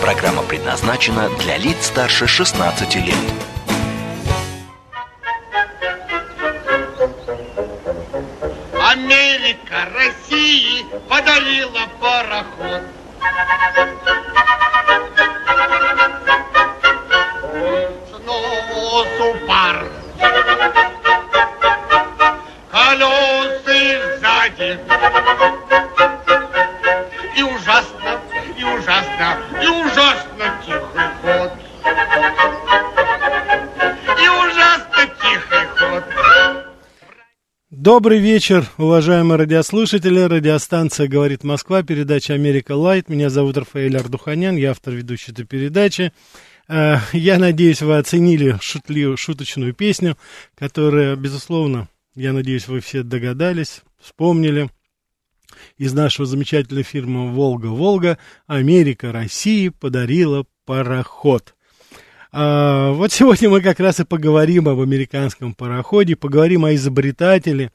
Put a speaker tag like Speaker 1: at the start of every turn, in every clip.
Speaker 1: Программа предназначена для лиц старше 16 лет.
Speaker 2: Америка России подарила пароход.
Speaker 3: Добрый вечер, уважаемые радиослушатели. Радиостанция «Говорит Москва», передача «Америка Лайт». Меня зовут Рафаэль Ардуханян, я автор ведущей этой передачи. Э, Я надеюсь, вы оценили шутливую, шуточную песню, которая, безусловно, я надеюсь, вы все догадались, вспомнили. Из нашего замечательной фирмы «Волга-Волга» Америка России подарила пароход. А, вот сегодня мы как раз и поговорим об американском пароходе, поговорим о изобретателе,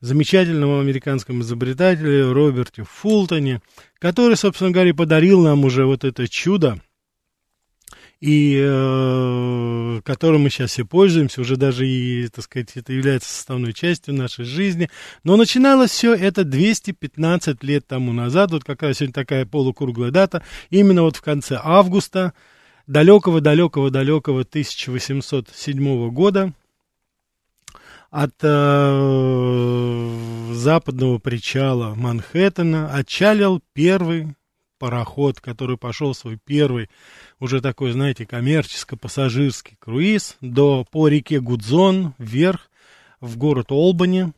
Speaker 3: замечательном американском изобретателе Роберте Фултоне, который, собственно говоря, подарил нам уже вот это чудо, и э, которым мы сейчас все пользуемся, уже даже и, так сказать, это является составной частью нашей жизни. Но начиналось все это 215 лет тому назад, вот как раз сегодня такая полукруглая дата, именно вот в конце августа далекого-далекого-далекого 1807 года от э, западного причала Манхэттена отчалил первый пароход, который пошел свой первый, уже такой, знаете, коммерческо-пассажирский круиз до, по реке Гудзон вверх в город Олбани,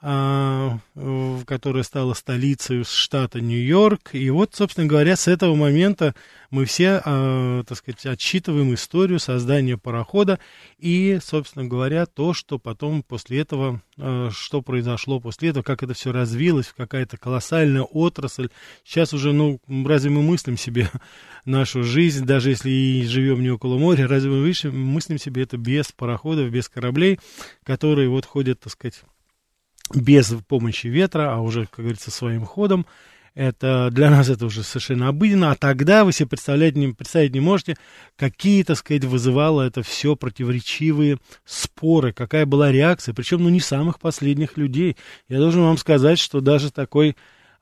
Speaker 3: которая стала столицей штата Нью-Йорк. И вот, собственно говоря, с этого момента мы все, а, так сказать, отсчитываем историю создания парохода и, собственно говоря, то, что потом после этого, а, что произошло после этого, как это все развилось, какая-то колоссальная отрасль. Сейчас уже, ну, разве мы мыслим себе нашу жизнь, даже если и живем не около моря, разве мы мыслим себе это без пароходов, без кораблей, которые вот ходят, так сказать, без помощи ветра, а уже, как говорится, своим ходом. Это для нас это уже совершенно обыденно. А тогда вы себе представлять не, представить не можете, какие, так сказать, вызывало это все противоречивые споры, какая была реакция, причем, ну, не самых последних людей. Я должен вам сказать, что даже такой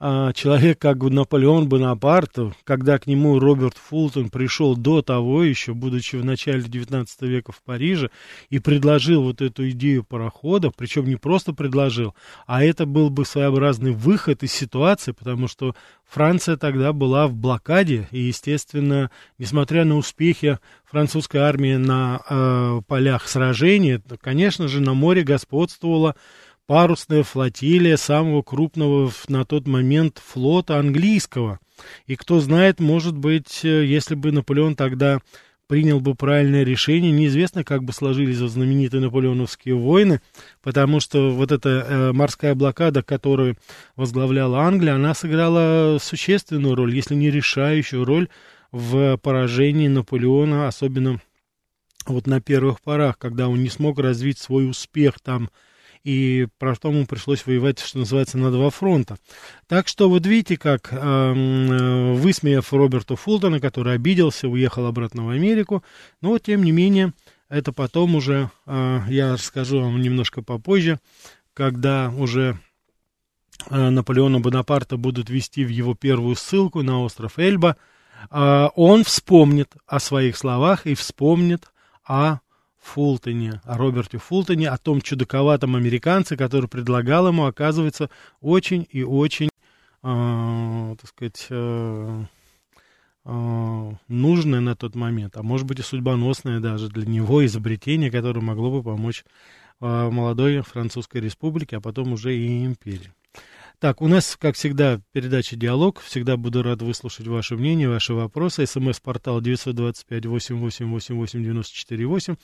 Speaker 3: а, человек, как Наполеон Бонапарт, когда к нему Роберт Фултон пришел до того еще, будучи в начале 19 века в Париже, и предложил вот эту идею парохода, причем не просто предложил, а это был бы своеобразный выход из ситуации, потому что Франция тогда была в блокаде, и, естественно, несмотря на успехи французской армии на э, полях сражений, конечно же, на море господствовала парусная флотилия самого крупного на тот момент флота английского. И кто знает, может быть, э, если бы Наполеон тогда принял бы правильное решение, неизвестно, как бы сложились знаменитые наполеоновские войны, потому что вот эта э, морская блокада, которую возглавляла Англия, она сыграла существенную роль, если не решающую роль в поражении Наполеона, особенно вот на первых порах, когда он не смог развить свой успех там, и потом ему пришлось воевать, что называется, на два фронта. Так что вот видите, как эм, э, высмеяв Роберта Фултона, который обиделся, уехал обратно в Америку, но тем не менее, это потом уже, э, я расскажу вам немножко попозже, когда уже э, Наполеона Бонапарта будут вести в его первую ссылку на остров Эльба, он вспомнит о своих словах и вспомнит о Фултоне, о Роберте Фултоне, о том чудаковатом американце, который предлагал ему, оказывается, очень и очень, э, так сказать, э, э, нужное на тот момент, а может быть и судьбоносное даже для него изобретение, которое могло бы помочь э, молодой французской республике, а потом уже и империи. Так, у нас, как всегда, передача «Диалог». Всегда буду рад выслушать ваше мнение, ваши вопросы. СМС-портал 925-8888-94-8.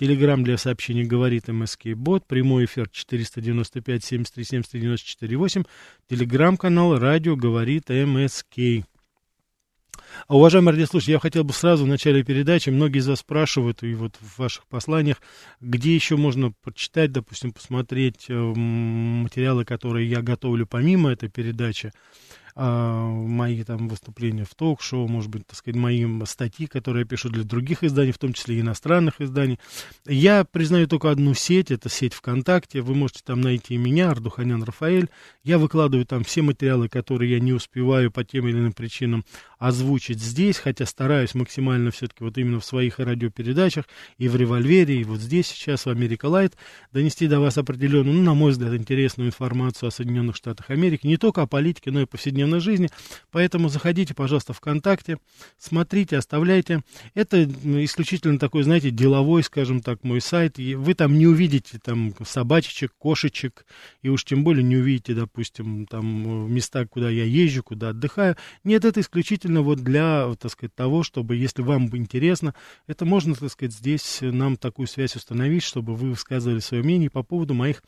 Speaker 3: Телеграмм для сообщений «Говорит МСК Бот». Прямой эфир 495-73-73-94-8. Телеграмм-канал «Радио говорит МСК». А, уважаемые радиослушатели, я хотел бы сразу в начале передачи, многие из вас спрашивают, и вот в ваших посланиях, где еще можно прочитать, допустим, посмотреть э, материалы, которые я готовлю помимо этой передачи мои там выступления в ток-шоу, может быть, так сказать, мои статьи, которые я пишу для других изданий, в том числе иностранных изданий. Я признаю только одну сеть, это сеть ВКонтакте. Вы можете там найти меня, Ардуханян Рафаэль. Я выкладываю там все материалы, которые я не успеваю по тем или иным причинам озвучить здесь, хотя стараюсь максимально все-таки вот именно в своих радиопередачах и в «Револьвере», и вот здесь сейчас в «Америка Лайт» донести до вас определенную, ну, на мой взгляд, интересную информацию о Соединенных Штатах Америки, не только о политике, но и повседневной повседневной жизни. Поэтому заходите, пожалуйста, ВКонтакте, смотрите, оставляйте. Это исключительно такой, знаете, деловой, скажем так, мой сайт. И вы там не увидите там собачечек, кошечек, и уж тем более не увидите, допустим, там места, куда я езжу, куда отдыхаю. Нет, это исключительно вот для, так сказать, того, чтобы, если вам интересно, это можно, так сказать, здесь нам такую связь установить, чтобы вы высказывали свое мнение по поводу моих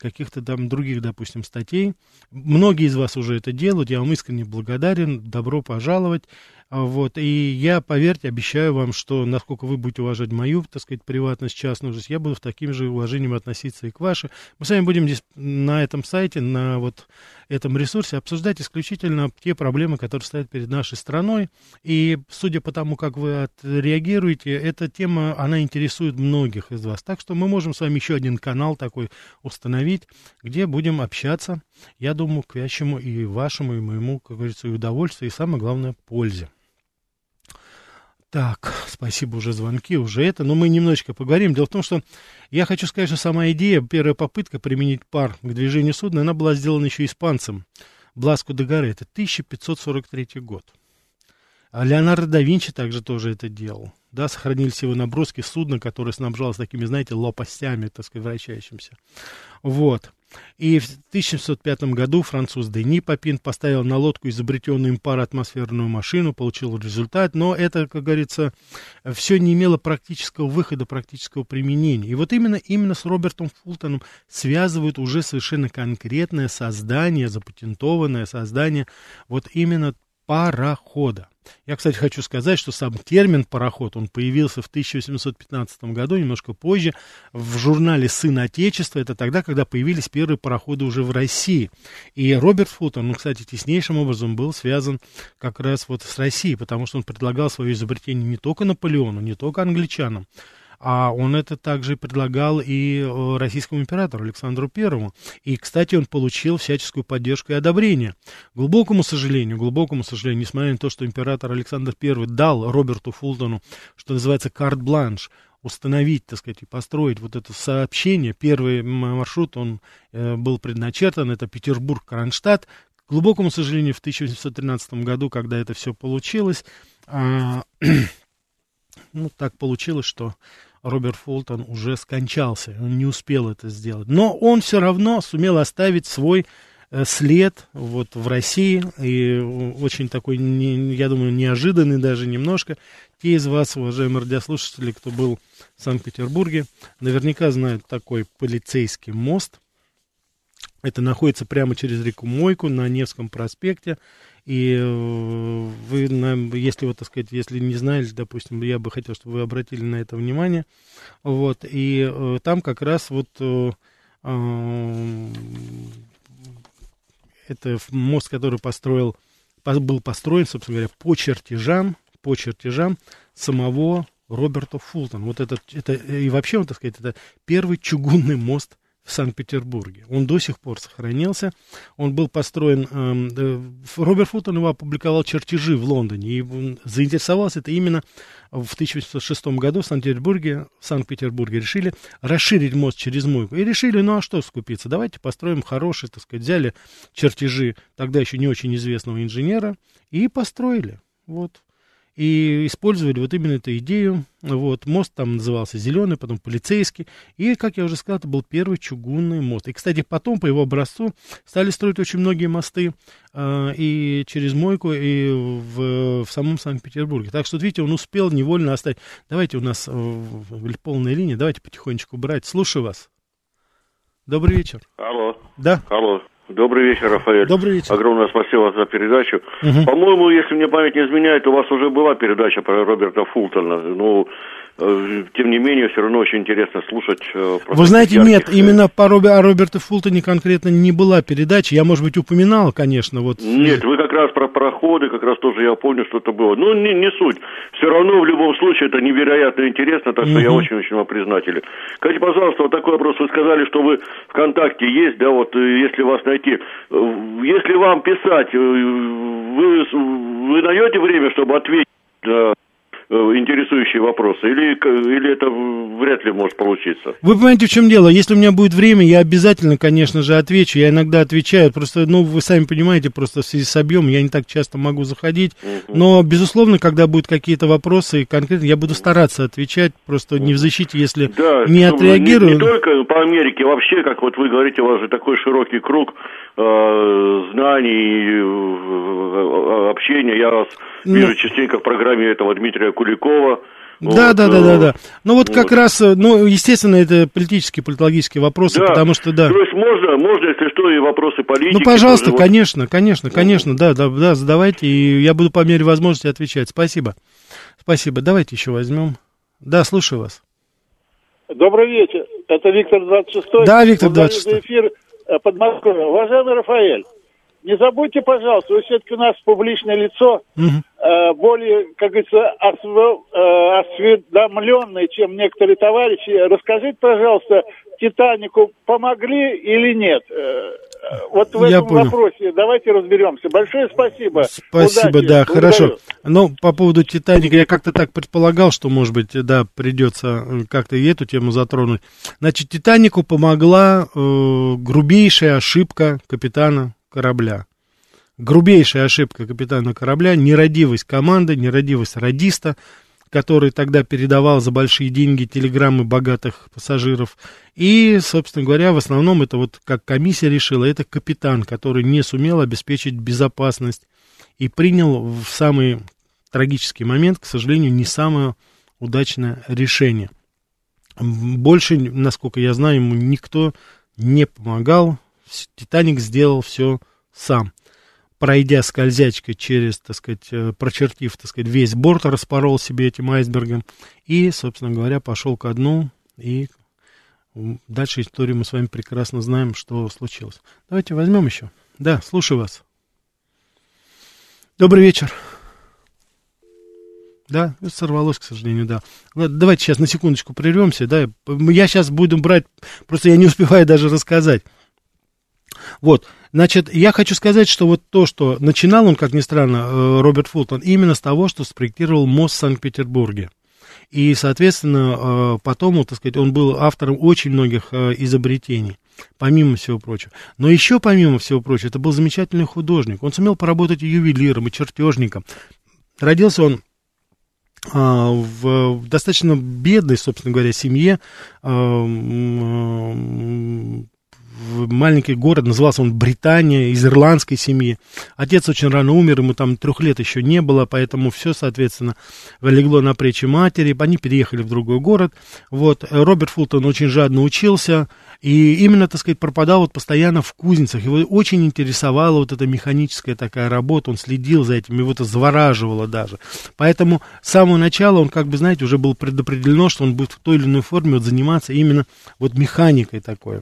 Speaker 3: каких-то там других, допустим, статей. Многие из вас уже это делают, я вам искренне благодарен, добро пожаловать. Вот, и я, поверьте, обещаю вам, что насколько вы будете уважать мою, так сказать, приватность, частную жизнь, я буду в таким же уважением относиться и к вашей. Мы с вами будем здесь на этом сайте, на вот этом ресурсе обсуждать исключительно те проблемы, которые стоят перед нашей страной. И судя по тому, как вы отреагируете, эта тема, она интересует многих из вас. Так что мы можем с вами еще один канал такой установить, где будем общаться, я думаю, к вящему и вашему, и моему, как говорится, и удовольствию, и самое главное, пользе. Так, спасибо уже звонки, уже это, но мы немножечко поговорим. Дело в том, что я хочу сказать, что сама идея, первая попытка применить пар к движению судна, она была сделана еще испанцем Бласко де Гаре, это 1543 год. А Леонардо да Винчи также тоже это делал. Да, сохранились его наброски судна, которое снабжалось такими, знаете, лопастями, так сказать, вращающимся. Вот. И в 1705 году француз Дени Папин поставил на лодку изобретенную им пароатмосферную машину, получил результат, но это, как говорится, все не имело практического выхода, практического применения. И вот именно, именно с Робертом Фултоном связывают уже совершенно конкретное создание, запатентованное создание вот именно парохода. Я, кстати, хочу сказать, что сам термин «пароход», он появился в 1815 году, немножко позже, в журнале «Сын Отечества». Это тогда, когда появились первые пароходы уже в России. И Роберт Футон, он, кстати, теснейшим образом был связан как раз вот с Россией, потому что он предлагал свое изобретение не только Наполеону, не только англичанам, а он это также предлагал и э, российскому императору Александру Первому. И, кстати, он получил всяческую поддержку и одобрение. Глубокому сожалению, глубокому сожалению, несмотря на то, что император Александр Первый дал Роберту Фултону, что называется, карт-бланш, установить, так сказать, и построить вот это сообщение. Первый маршрут, он э, был предначертан, это Петербург-Кронштадт. К глубокому сожалению, в 1813 году, когда это все получилось, э, ну, так получилось, что Роберт Фултон уже скончался, он не успел это сделать. Но он все равно сумел оставить свой э, след вот в России, и очень такой, не, я думаю, неожиданный даже немножко. Те из вас, уважаемые радиослушатели, кто был в Санкт-Петербурге, наверняка знают такой полицейский мост. Это находится прямо через реку Мойку на Невском проспекте. И э, вы, если вот, так сказать, если не знали, допустим, я бы хотел, чтобы вы обратили на это внимание. Вот, и э, там как раз вот э, это мост, который построил, был построен, собственно говоря, по чертежам, по чертежам самого Роберта Фултона. Вот это, это и вообще, вот, так сказать, это первый чугунный мост в Санкт-Петербурге. Он до сих пор сохранился. Он был построен... Э, Роберт Фултон его опубликовал чертежи в Лондоне. И заинтересовался это именно в 1806 году в Санкт-Петербурге, в Санкт-Петербурге решили расширить мост через Мойку. И решили, ну а что скупиться, давайте построим хороший, так сказать, взяли чертежи тогда еще не очень известного инженера и построили. Вот. И использовали вот именно эту идею. Вот, мост там назывался Зеленый, потом полицейский. И, как я уже сказал, это был первый чугунный мост. И, кстати, потом по его образцу стали строить очень многие мосты э, и через Мойку, и в, в самом Санкт-Петербурге. Так что, видите, он успел невольно оставить. Давайте у нас э, полная линия, давайте потихонечку брать. Слушаю вас. Добрый вечер.
Speaker 4: Алло.
Speaker 3: Да.
Speaker 4: Алло. Добрый вечер, Рафаэль.
Speaker 3: Добрый вечер.
Speaker 4: Огромное спасибо за передачу.
Speaker 3: Мгм.
Speaker 4: По-моему, если мне память не изменяет, у вас уже была передача про Роберта Фултона. Ну, тем не менее, все равно очень интересно слушать. э,
Speaker 3: Вы знаете, нет,
Speaker 4: ярких, э,
Speaker 3: именно по Робе, о Роберте Фултоне конкретно не была передача. Я, может быть, упоминал, конечно, вот.
Speaker 4: Нет, вы как раз про проходы, как раз тоже я помню, что это было. Ну, не, не суть. Все равно, в любом случае, это невероятно интересно, так что я
Speaker 3: Мгм.
Speaker 4: очень-очень вам признателен. Скажите, пожалуйста, вот такой вопрос. Вы сказали, что вы ВКонтакте есть, да, вот, э, если вас найти. Э, Если вам писать, э, вы, вы найдете время, чтобы ответить э, интересующие вопросы? Или, или это вряд ли может получиться?
Speaker 3: Вы понимаете, в чем дело? Если у меня будет время, я обязательно, конечно же, отвечу. Я иногда отвечаю. Просто, ну, вы сами понимаете, просто в связи с объемом я не так часто могу заходить. Но, безусловно, когда будут какие-то вопросы, конкретно я буду стараться отвечать. Просто не в защите, если
Speaker 4: Да,
Speaker 3: не отреагирую.
Speaker 4: Не, не только по Америке, вообще, как вот вы говорите, у вас же такой широкий круг э, знаний, э, общения. Я вас
Speaker 3: Ну.
Speaker 4: вижу частенько в программе этого Дмитрия Куликова.
Speaker 3: Да,
Speaker 4: Вот,
Speaker 3: да, да, да,
Speaker 4: э,
Speaker 3: да. Ну вот как
Speaker 4: вот.
Speaker 3: раз, э, ну, естественно, это политические, политологические вопросы,
Speaker 4: Да.
Speaker 3: потому что, да.
Speaker 4: То есть можно, можно, если что, и вопросы политики.
Speaker 3: Ну, пожалуйста,
Speaker 4: тоже вот.
Speaker 3: конечно, конечно, конечно, да, да, да, задавайте, и я буду по мере возможности отвечать. Спасибо. Спасибо. Давайте еще возьмем. Да, слушаю вас.
Speaker 5: Добрый вечер. Это Виктор 26.
Speaker 3: Да, Виктор
Speaker 5: Благодарю
Speaker 3: 26.
Speaker 5: за эфир э, Подмосковья. Уважаемый Рафаэль, не забудьте, пожалуйста, вы все-таки у нас публичное лицо,
Speaker 3: Мгм.
Speaker 5: Э, более, как говорится, э, осведомленный, чем некоторые товарищи. Расскажите, пожалуйста, Титанику помогли или нет? Э, Вот в
Speaker 3: Я
Speaker 5: этом
Speaker 3: понял.
Speaker 5: вопросе давайте разберемся. Большое спасибо.
Speaker 3: Спасибо,
Speaker 5: Удачи.
Speaker 3: да,
Speaker 5: Благодарю.
Speaker 3: хорошо. Ну, по поводу Титаника, я как-то так предполагал, что, может быть, да, придется как-то и эту тему затронуть. Значит, Титанику помогла э, грубейшая ошибка капитана корабля. Грубейшая ошибка капитана корабля, нерадивость команды, нерадивость радиста, который тогда передавал за большие деньги телеграммы богатых пассажиров. И, собственно говоря, в основном это вот как комиссия решила, это капитан, который не сумел обеспечить безопасность и принял в самый трагический момент, к сожалению, не самое удачное решение. Больше, насколько я знаю, ему никто не помогал. Титаник сделал все сам. Пройдя скользячкой через, так сказать, э, прочертив, так сказать, весь борт, распорол себе этим айсбергом и, собственно говоря, пошел ко дну. И дальше историю мы с вами прекрасно знаем, что случилось. Давайте возьмем еще. Да, слушаю вас. Добрый вечер. Да, сорвалось, к сожалению, да. Ладно, давайте сейчас на секундочку прервемся, да. Я сейчас буду брать, просто я не успеваю даже рассказать. Вот, значит, я хочу сказать, что вот то, что начинал он, как ни странно, э, Роберт Фултон, именно с того, что спроектировал мост в Санкт-Петербурге. И, соответственно, э, потом, так сказать, он был автором очень многих э, изобретений, помимо всего прочего. Но еще, помимо всего прочего, это был замечательный художник. Он сумел поработать и ювелиром, и чертежником. Родился он в, достаточно бедной, собственно говоря, семье. В маленький город, назывался он Британия, из ирландской семьи. Отец очень рано умер, ему там трех лет еще не было, поэтому все, соответственно, легло на плечи матери. Они переехали в другой город. Вот. Роберт Фултон очень жадно учился, и именно, так сказать, пропадал вот постоянно в кузницах. Его очень интересовала вот эта механическая такая работа, он следил за этим, его это завораживало даже. Поэтому с самого начала он, как бы, знаете, уже был предопределено, что он будет в той или иной форме вот заниматься именно вот механикой такой.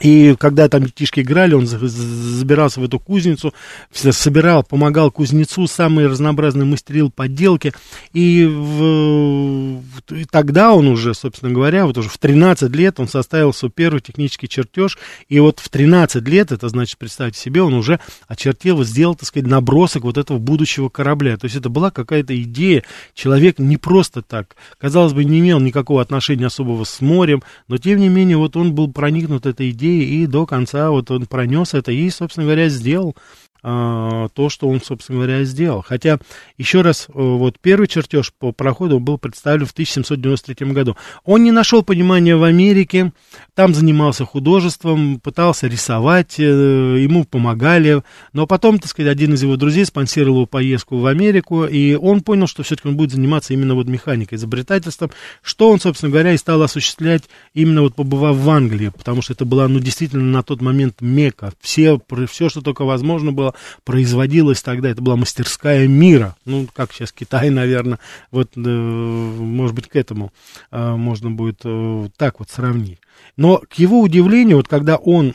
Speaker 3: И когда там детишки играли, он за- за- забирался в эту кузницу, собирал, помогал кузнецу, самые разнообразные мастерил подделки. И, в- и тогда он уже, собственно говоря, вот уже в 13 лет он составил свой первый технический чертеж. И вот в 13 лет, это значит, представьте себе, он уже очертил, сделал, так сказать, набросок вот этого будущего корабля. То есть это была какая-то идея. Человек не просто так, казалось бы, не имел никакого отношения особого с морем, но тем не менее вот он был проникнут этой идеей и до конца вот он пронес это и, собственно говоря, сделал а, то, что он, собственно говоря, сделал. Хотя, еще раз, э, вот первый чертеж по пароходу был представлен в 1793 году. Он не нашел понимания в Америке, там занимался художеством, пытался рисовать, э, ему помогали, но потом, так сказать, один из его друзей спонсировал его поездку в Америку, и он понял, что все-таки он будет заниматься именно вот механикой, изобретательством, что он, собственно говоря, и стал осуществлять именно вот побывав в Англии, потому что это была, ну, действительно на тот момент мека. Все, все, что только возможно было, производилось тогда. Это была мастерская мира. Ну, как сейчас Китай, наверное, вот, э, может быть, к этому э, можно будет э, так вот сравнить. Но, к его удивлению, вот когда он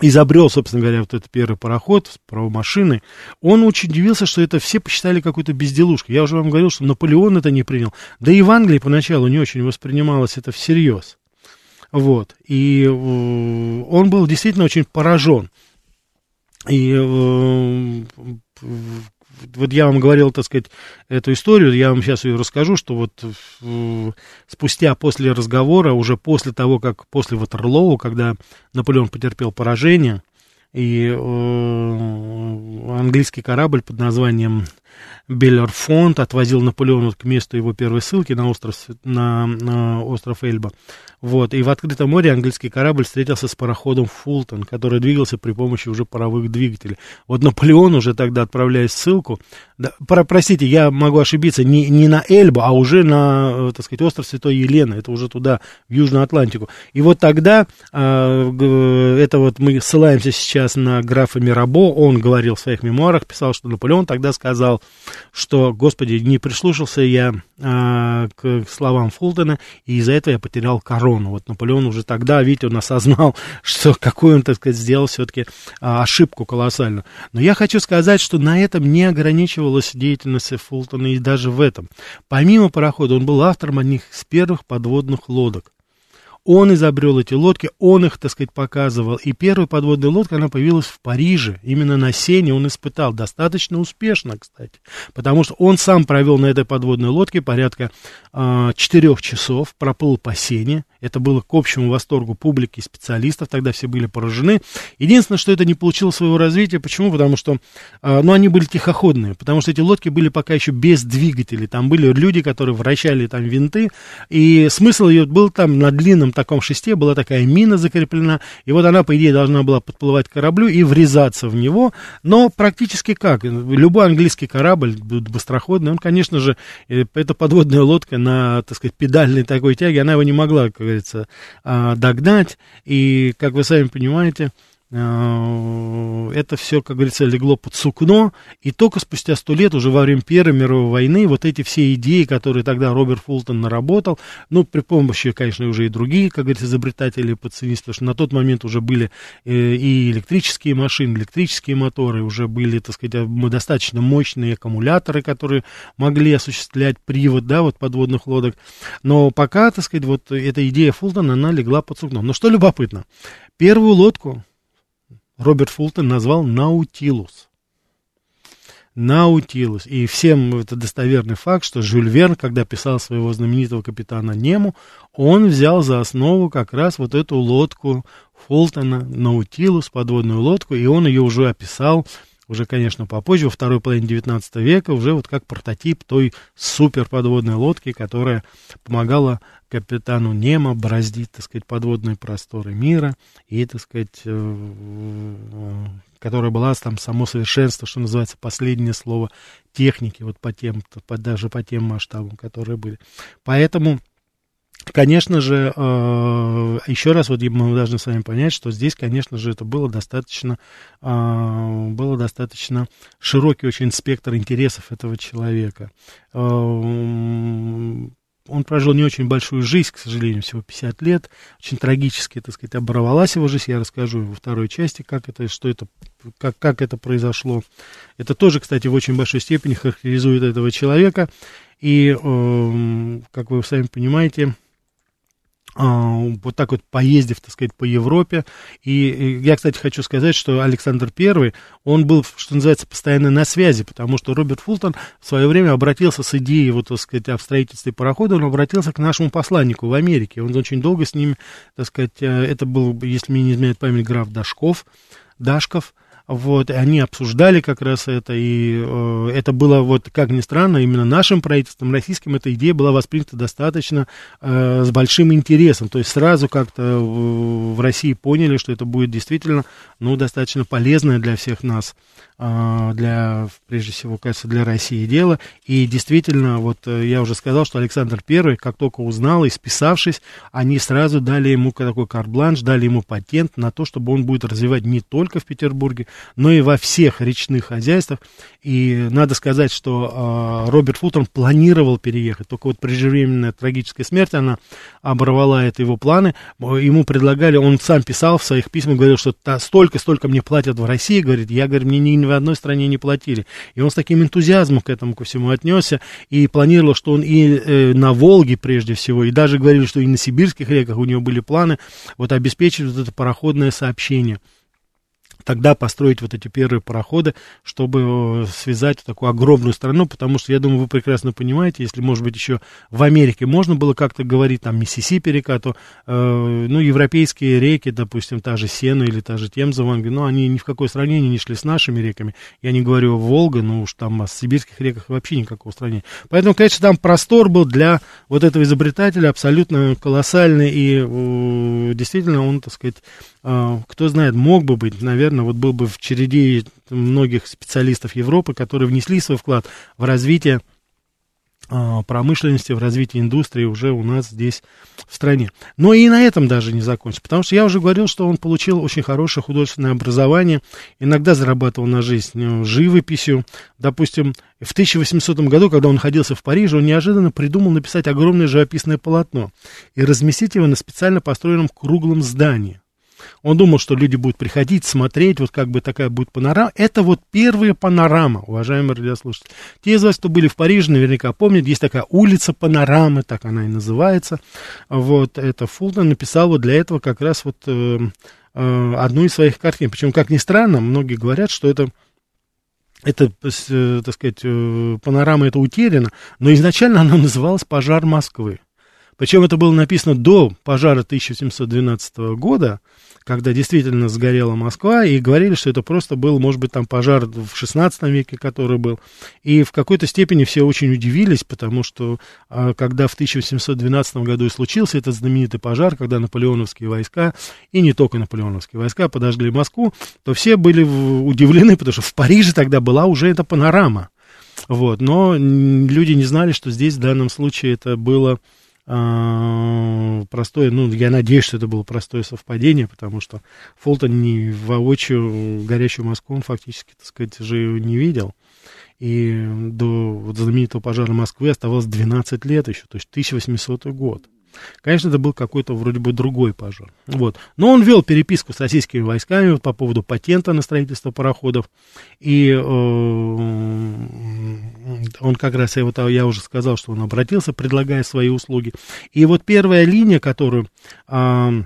Speaker 3: изобрел, собственно говоря, вот этот первый пароход с правомашиной, он очень удивился, что это все посчитали какой-то безделушкой. Я уже вам говорил, что Наполеон это не принял. Да и в Англии поначалу не очень воспринималось это всерьез. Вот. И он был действительно очень поражен. И э, вот я вам говорил, так сказать, эту историю, я вам сейчас ее расскажу, что вот э, спустя после разговора, уже после того, как после Ватерлоу, когда Наполеон потерпел поражение, и э, английский корабль под названием Беллерфонд отвозил Наполеона к месту его первой ссылки на остров, на, на остров Эльба. Вот, и в открытом море английский корабль встретился с пароходом Фултон, который двигался при помощи уже паровых двигателей. Вот Наполеон уже тогда, отправляясь в ссылку, да, про, простите, я могу ошибиться, не, не на Эльбу, а уже на, э, так сказать, остров Святой Елены, это уже туда, в Южную Атлантику. И вот тогда, э, это вот мы ссылаемся сейчас на графа Мирабо, он говорил в своих мемуарах, писал, что Наполеон тогда сказал, что, господи, не прислушался я э, к словам Фултона, и из-за этого я потерял корону. Вот Наполеон уже тогда, видите, он осознал, что какую он, так сказать, сделал все-таки а, ошибку колоссальную. Но я хочу сказать, что на этом не ограничивалась деятельность Фултона и даже в этом. Помимо парохода, он был автором одних из первых подводных лодок. Он изобрел эти лодки, он их, так сказать, показывал. И первая подводная лодка, она появилась в Париже. Именно на Сене он испытал. Достаточно успешно, кстати. Потому что он сам провел на этой подводной лодке порядка э, часов, проплыл по Сене. Это было к общему восторгу публики и специалистов, тогда все были поражены. Единственное, что это не получило своего развития. Почему? Потому что, э, ну, они были тихоходные, потому что эти лодки были пока еще без двигателей. Там были люди, которые вращали там винты, и смысл ее был там на длинном таком шесте, была такая мина закреплена, и вот она, по идее, должна была подплывать к кораблю и врезаться в него, но практически как? Любой английский корабль быстроходный, он, конечно же, э, эта подводная лодка на, так сказать, педальной такой тяге, она его не могла, как говорится, а, догнать. И, как вы сами понимаете, это все, как говорится, легло под сукно, и только спустя сто лет, уже во время Первой мировой войны, вот эти все идеи, которые тогда Роберт Фултон наработал, ну, при помощи, конечно, уже и другие, как говорится, изобретатели подценились, потому что на тот момент уже были э, и электрические машины, электрические моторы, уже были, так сказать, достаточно мощные аккумуляторы, которые могли осуществлять привод, да, вот подводных лодок, но пока, так сказать, вот эта идея Фултона, она легла под сукно. Но что любопытно, первую лодку Роберт Фултон назвал Наутилус. Наутилус. И всем это достоверный факт, что Жюль Верн, когда писал своего знаменитого капитана Нему, он взял за основу как раз вот эту лодку Фултона, Наутилус, подводную лодку, и он ее уже описал уже, конечно, попозже, во второй половине 19 века, уже вот как прототип той суперподводной лодки, которая помогала капитану Немо бороздить, так сказать, подводные просторы мира и, так сказать, э, которая была там само совершенство, что называется, последнее слово техники, вот по тем, по, даже по тем масштабам, которые были. Поэтому Конечно же, э, еще раз вот мы должны с вами понять, что здесь, конечно же, это было достаточно, э, было достаточно широкий очень спектр интересов этого человека. Э, он прожил не очень большую жизнь, к сожалению, всего 50 лет. Очень трагически, так сказать, оборвалась его жизнь. Я расскажу во второй части, как это, что это, как, как это произошло. Это тоже, кстати, в очень большой степени характеризует этого человека. И, как вы сами понимаете, вот так вот поездив, так сказать, по Европе. И я, кстати, хочу сказать, что Александр I, он был, что называется, постоянно на связи, потому что Роберт Фултон в свое время обратился с идеей, вот, так сказать, о строительстве парохода, он обратился к нашему посланнику в Америке. Он очень долго с ним, так сказать, э, это был, если мне не изменяет память, граф Дашков, Дашков, вот, и они обсуждали как раз это, и э, это было, вот, как ни странно, именно нашим правительством, российским, эта идея была воспринята достаточно э, с большим интересом, то есть сразу как-то в, в России поняли, что это будет действительно, ну, достаточно полезное для всех нас, для, прежде всего, кажется, для России дело, и действительно, вот, э, я уже сказал, что Александр I, как только узнал и списавшись, они сразу дали ему такой карбланш, дали ему патент на то, чтобы он будет развивать не только в Петербурге, но и во всех речных хозяйствах. И надо сказать, что э, Роберт Фултон планировал переехать, только вот преждевременная трагическая смерть, она оборвала это его планы. Ему предлагали, он сам писал в своих письмах, говорил, что столько, столько мне платят в России, говорит, я, говорю, мне ни в одной стране не платили. И он с таким энтузиазмом к этому ко всему отнесся и планировал, что он и э, на Волге прежде всего, и даже говорили, что и на сибирских реках у него были планы вот обеспечить вот это пароходное сообщение тогда построить вот эти первые пароходы, чтобы э, связать такую огромную страну, потому что, я думаю, вы прекрасно понимаете, если, может быть, еще в Америке можно было как-то говорить, там, Миссисипи река, то, э, ну, европейские реки, допустим, та же Сена или та же Темза в Англии, ну, они ни в какое сравнение не шли с нашими реками. Я не говорю о Волга, ну, уж там о сибирских реках вообще никакого сравнения. Поэтому, конечно, там простор был для вот этого изобретателя абсолютно колоссальный, и э, действительно он, так сказать, э, кто знает, мог бы быть, наверное, наверное, вот был бы в череде многих специалистов Европы, которые внесли свой вклад в развитие а, промышленности, в развитии индустрии уже у нас здесь в стране. Но и на этом даже не закончится, потому что я уже говорил, что он получил очень хорошее художественное образование, иногда зарабатывал на жизнь ну, живописью. Допустим, в 1800 году, когда он находился в Париже, он неожиданно придумал написать огромное живописное полотно и разместить его на специально построенном круглом здании. Он думал, что люди будут приходить, смотреть, вот как бы такая будет панорама. Это вот первая панорама, уважаемые радиослушатели. Те из вас, кто были в Париже, наверняка помнят, есть такая улица панорамы, так она и называется. Вот, это Фултон написал вот для этого как раз вот э, э, одну из своих картин. Причем, как ни странно, многие говорят, что это это, э, так сказать, э, панорама это утеряна, но изначально она называлась «Пожар Москвы». Причем это было написано до пожара 1712 года, когда действительно сгорела Москва, и говорили, что это просто был, может быть, там пожар в 16 веке, который был. И в какой-то степени все очень удивились, потому что а, когда в 1712 году и случился этот знаменитый пожар, когда наполеоновские войска, и не только наполеоновские войска, подожгли Москву, то все были удивлены, потому что в Париже тогда была уже эта панорама. Вот, но люди не знали, что здесь в данном случае это было простое, ну, я надеюсь, что это было простое совпадение, потому что Фултон не воочию горящую Москву он фактически, так сказать, же не видел. И до вот знаменитого пожара Москвы оставалось 12 лет еще, то есть 1800 год. Конечно, это был какой-то вроде бы другой пожар. Вот. Но он вел переписку с российскими войсками вот, по поводу патента на строительство пароходов. И э, он как раз, я, вот, я уже сказал, что он обратился, предлагая свои услуги. И вот первая линия, которую... Э,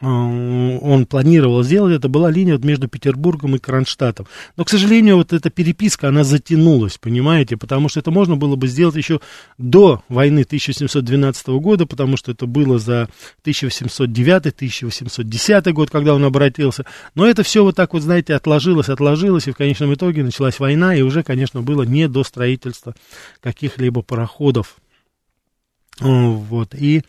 Speaker 3: он планировал сделать, это была линия вот между Петербургом и Кронштадтом. Но, к сожалению, вот эта переписка, она затянулась, понимаете, потому что это можно было бы сделать еще до войны 1712 года, потому что это было за 1809-1810 год, когда он обратился. Но это все вот так вот, знаете, отложилось, отложилось, и в конечном итоге началась война, и уже, конечно, было не до строительства каких-либо пароходов. Э, вот, и...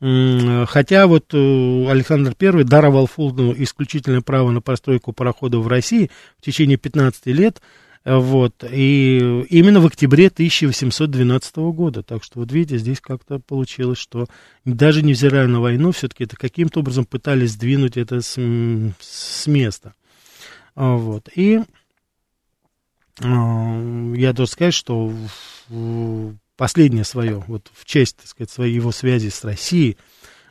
Speaker 3: Хотя вот э, Александр I даровал Фултону исключительное право на постройку пароходов в России в течение 15 лет, э, вот, и именно в октябре 1812 года. Так что, вот видите, здесь как-то получилось, что даже невзирая на войну, все-таки это каким-то образом пытались сдвинуть это с, с места. А, вот, и а, я должен сказать, что последнее свое, вот в честь, так сказать, своей его связи с Россией,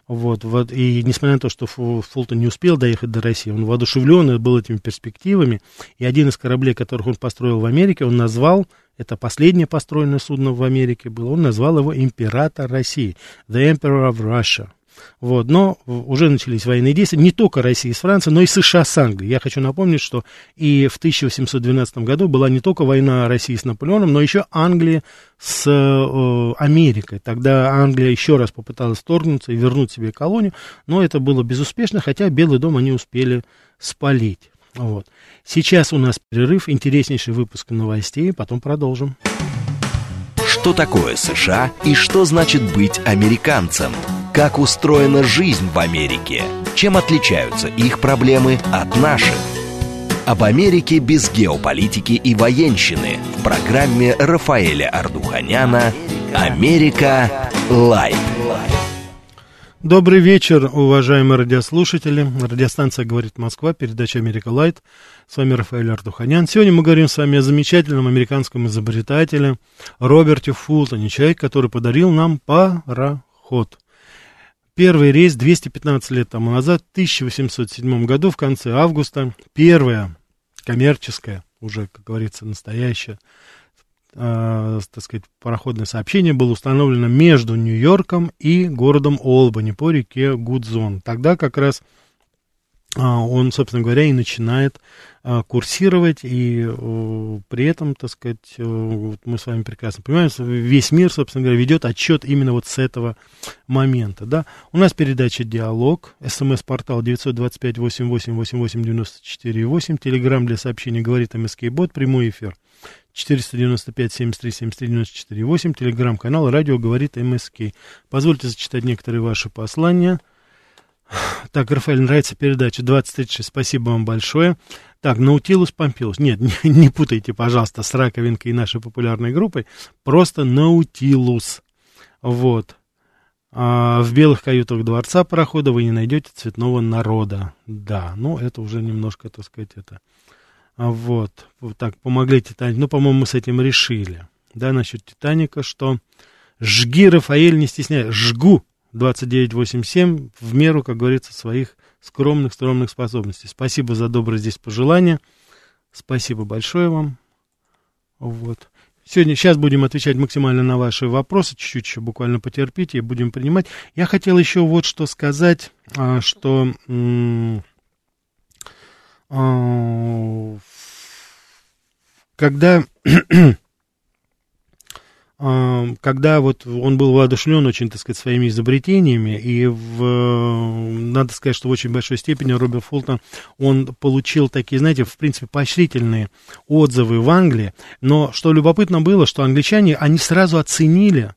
Speaker 3: вот, вот, и несмотря на то, что Фултон не успел доехать до России, он воодушевлен был этими перспективами, и один из кораблей, которых он построил в Америке, он назвал, это последнее построенное судно в Америке было, он назвал его «Император России», «The Emperor of Russia». Вот, но уже начались военные действия не только России с Францией, но и США с Англией. Я хочу напомнить, что и в 1812 году была не только война России с Наполеоном, но еще Англия с э, Америкой. Тогда Англия еще раз попыталась вторгнуться и вернуть себе колонию, но это было безуспешно, хотя Белый дом они успели спалить. Вот. Сейчас у нас перерыв, интереснейший выпуск новостей, потом продолжим.
Speaker 1: Что такое США и что значит быть американцем? Как устроена жизнь в Америке? Чем отличаются их проблемы от наших? Об Америке без геополитики и военщины в программе Рафаэля Ардуханяна «Америка. Лайт».
Speaker 3: Добрый вечер, уважаемые радиослушатели. Радиостанция «Говорит Москва», передача «Америка Лайт». С вами Рафаэль Ардуханян. Сегодня мы говорим с вами о замечательном американском изобретателе Роберте Фултоне, человек, который подарил нам пароход. Первый рейс 215 лет тому назад, в 1807 году, в конце августа. Первая коммерческая, уже, как говорится, настоящая э, так сказать, пароходное сообщение было установлено между Нью-Йорком и городом Олбани по реке Гудзон. Тогда как раз э, он, собственно говоря, и начинает курсировать, и при этом, так сказать, вот мы с вами прекрасно понимаем, весь мир, собственно говоря, ведет отчет именно вот с этого момента, да. У нас передача «Диалог», смс-портал 925-88-88-94-8, телеграмм для сообщений «Говорит МСК Бот», прямой эфир 495-73-73-94-8, телеграм-канал «Радио говорит МСК». Позвольте зачитать некоторые ваши послания. Так, Рафаэль, нравится передача 2036, спасибо вам большое. Так, Наутилус Помпилус. Нет, не, не путайте, пожалуйста, с раковинкой нашей популярной группой. Просто Наутилус. Вот. А в белых каютах дворца парохода вы не найдете цветного народа. Да, ну это уже немножко, так сказать, это а вот, вот так, помогли Титанику. Ну, по-моему, мы с этим решили. Да, насчет Титаника, что жги, Рафаэль, не стесняй, жгу 2987 в меру, как говорится, своих скромных-скромных способностей. Спасибо за доброе здесь пожелание. Спасибо большое вам. Вот. Сегодня, сейчас будем отвечать максимально на ваши вопросы, чуть-чуть еще буквально потерпите и будем принимать. Я хотел еще вот что сказать, а, что а, когда, когда вот он был воодушевлен очень, так сказать, своими изобретениями, и в, надо сказать, что в очень большой степени Роберт Фултон, он получил такие, знаете, в принципе, поощрительные отзывы в Англии, но что любопытно было, что англичане, они сразу оценили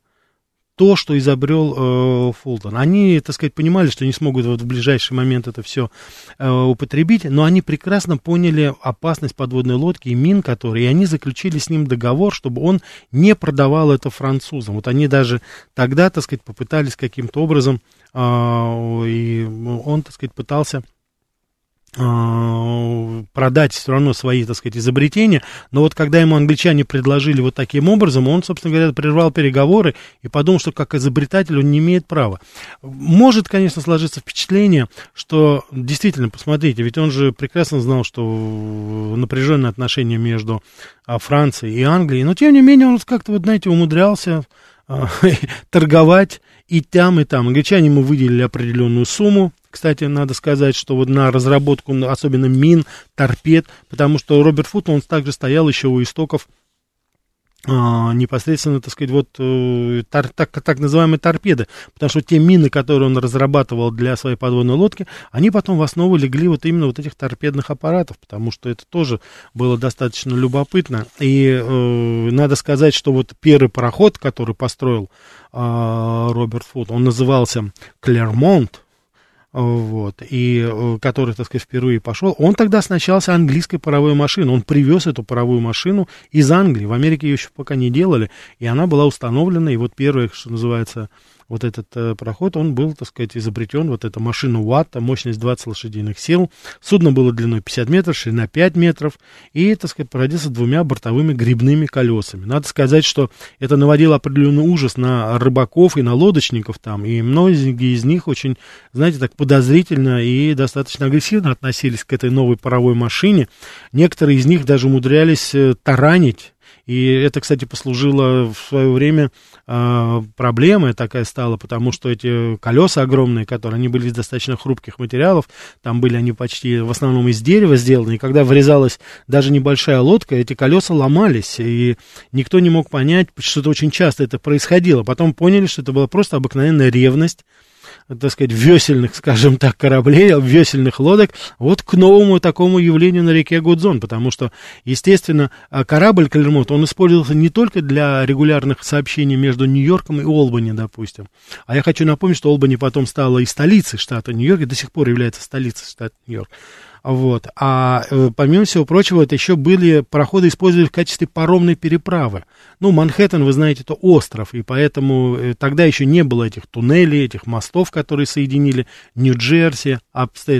Speaker 3: то, что изобрел э, Фултон. Они, так сказать, понимали, что не смогут вот в ближайший момент это все э, употребить, но они прекрасно поняли опасность подводной лодки и мин, которые, и они заключили с ним договор, чтобы он не продавал это французам. Вот они даже тогда, так сказать, попытались каким-то образом, э, и он, так сказать, пытался продать все равно свои, так сказать, изобретения, но вот когда ему англичане предложили вот таким образом, он, собственно говоря, прервал переговоры и подумал, что как изобретатель он не имеет права. Может, конечно, сложиться впечатление, что действительно, посмотрите, ведь он же прекрасно знал, что напряженные отношения между а, Францией и Англией, но тем не менее он как-то, вот, знаете, умудрялся а, торговать и там, и там. Англичане ему выделили определенную сумму, кстати, надо сказать, что вот на разработку, особенно мин, торпед, потому что Роберт Фут, он также стоял еще у истоков а, непосредственно, так сказать, вот э, тар, так, так называемые торпеды, потому что те мины, которые он разрабатывал для своей подводной лодки, они потом в основу легли вот именно вот этих торпедных аппаратов, потому что это тоже было достаточно любопытно. И э, надо сказать, что вот первый пароход, который построил э, Роберт Фуд, он назывался Клермонт, вот, и э, который, так сказать, впервые пошел, он тогда оснащался английской паровой машиной, он привез эту паровую машину из Англии, в Америке ее еще пока не делали, и она была установлена, и вот первое, что называется, вот этот э, проход, он был, так сказать, изобретен, вот эта машина Уатта, мощность 20 лошадиных сил. Судно было длиной 50 метров, ширина 5 метров, и, так сказать, породился двумя бортовыми грибными колесами. Надо сказать, что это наводило определенный ужас на рыбаков и на лодочников там, и многие из них очень, знаете, так подозрительно и достаточно агрессивно относились к этой новой паровой машине. Некоторые из них даже умудрялись э, таранить и это, кстати, послужило в свое время э, проблемой такая стала, потому что эти колеса огромные, которые, они были из достаточно хрупких материалов, там были они почти в основном из дерева сделаны, и когда врезалась даже небольшая лодка, эти колеса ломались, и никто не мог понять, что это очень часто это происходило. Потом поняли, что это была просто обыкновенная ревность, так сказать, весельных, скажем так, кораблей, весельных лодок, вот к новому такому явлению на реке Гудзон, потому что, естественно, а, корабль Клермонт, он использовался не только для регулярных сообщений между Нью-Йорком и Олбани, допустим, а я хочу напомнить, что Олбани потом стала и столицей штата Нью-Йорк, и до сих пор является столицей штата Нью-Йорк. Вот. А э, помимо всего прочего, это еще были пароходы использовали в качестве паромной переправы. Ну, Манхэттен, вы знаете, это остров, и поэтому э, тогда еще не было этих туннелей, этих мостов, которые соединили Нью-Джерси,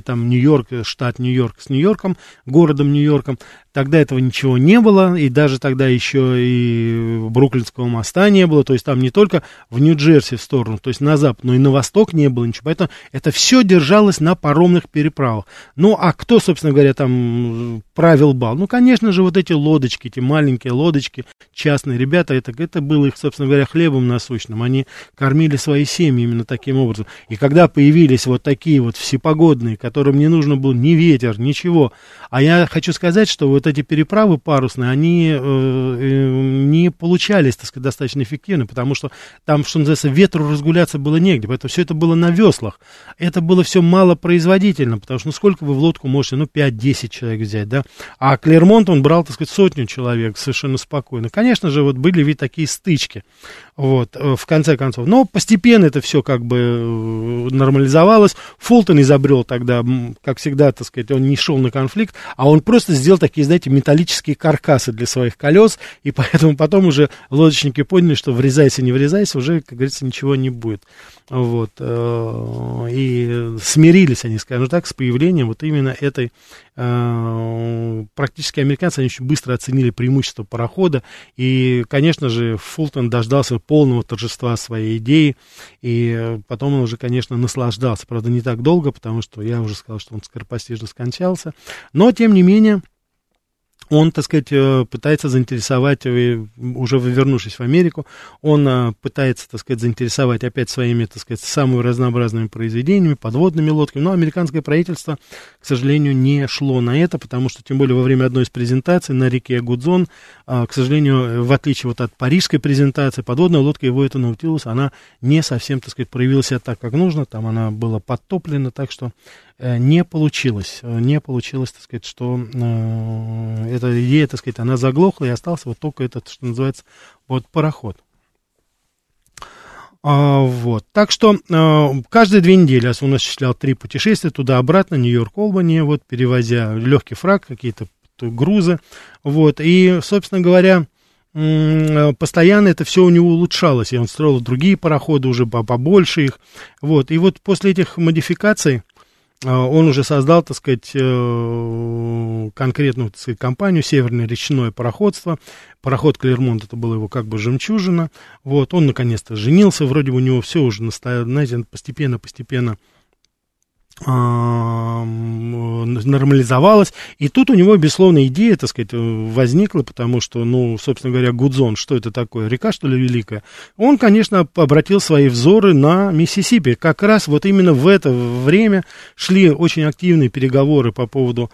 Speaker 3: там Нью-Йорк, штат Нью-Йорк с Нью-Йорком, городом Нью-Йорком. Тогда этого ничего не было, и даже тогда еще и Бруклинского моста не было, то есть там не только в Нью-Джерси в сторону, то есть на запад, но и на восток не было ничего, поэтому это все держалось на паромных переправах. Ну, а кто, собственно говоря, там правил бал? Ну, конечно же, вот эти лодочки, эти маленькие лодочки, частные ребята, это, это было их, собственно говоря, хлебом насущным, они кормили свои семьи именно таким образом. И когда появились вот такие вот всепогодные, которым не нужно был ни ветер, ничего, а я хочу сказать, что вот эти переправы парусные, они э, э, не получались, так сказать, достаточно эффективно, потому что там, что называется, ветру разгуляться было негде, поэтому все это было на веслах. Это было все малопроизводительно, потому что ну сколько вы в лодку можете, ну 5-10 человек взять, да, а Клермонт он брал, так сказать, сотню человек совершенно спокойно. Конечно же, вот были ведь такие стычки, вот, э, в конце концов. Но постепенно это все как бы нормализовалось. Фултон изобрел тогда, как всегда, так сказать, он не шел на конфликт, а он просто сделал такие, знаете, знаете, металлические каркасы для своих колес, и поэтому потом уже лодочники поняли, что врезайся, не врезайся, уже, как говорится, ничего не будет. Вот. Э, и смирились они, скажем так, с появлением вот именно этой э, практически американцы, они очень быстро оценили преимущество парохода, и, конечно же, Фултон дождался полного торжества своей идеи, и потом он уже, конечно, наслаждался, правда, не так долго, потому что я уже сказал, что он скоропостижно скончался, но, тем не менее, он, так сказать, э, пытается заинтересовать, э, уже вернувшись в Америку, он э, пытается, так сказать, заинтересовать опять своими, так сказать, самыми разнообразными произведениями, подводными лодками, но американское правительство, к сожалению, не шло на это, потому что, тем более, во время одной из презентаций на реке Гудзон, к сожалению, в отличие вот от парижской презентации, подводная лодка его, это Наутилус, она не совсем, так сказать, проявила себя так, как нужно, там она была подтоплена, так что не получилось. Э, не получилось, так сказать, что э, эта идея, так сказать, она заглохла, и остался вот только этот, что называется, вот пароход. А, вот. Так что а, каждые две недели он осуществлял три путешествия туда-обратно, Нью-Йорк, Олбани, вот, перевозя легкий фраг, какие-то грузы. Вот. И, собственно говоря, постоянно это все у него улучшалось, и он строил другие пароходы, уже побольше их. Вот. И вот после этих модификаций он уже создал, так сказать, э, конкретную, так сказать, компанию «Северное речное пароходство». Пароход «Клермонт» это была его как бы жемчужина. Вот, он наконец-то женился, вроде бы у него все уже, знаете, постепенно-постепенно нормализовалась. И тут у него, безусловно, идея, так сказать, возникла, потому что, ну, собственно говоря, Гудзон, что это такое, река, что ли, великая? Он, конечно, обратил свои взоры на Миссисипи. Как раз вот именно в это время шли очень активные переговоры по поводу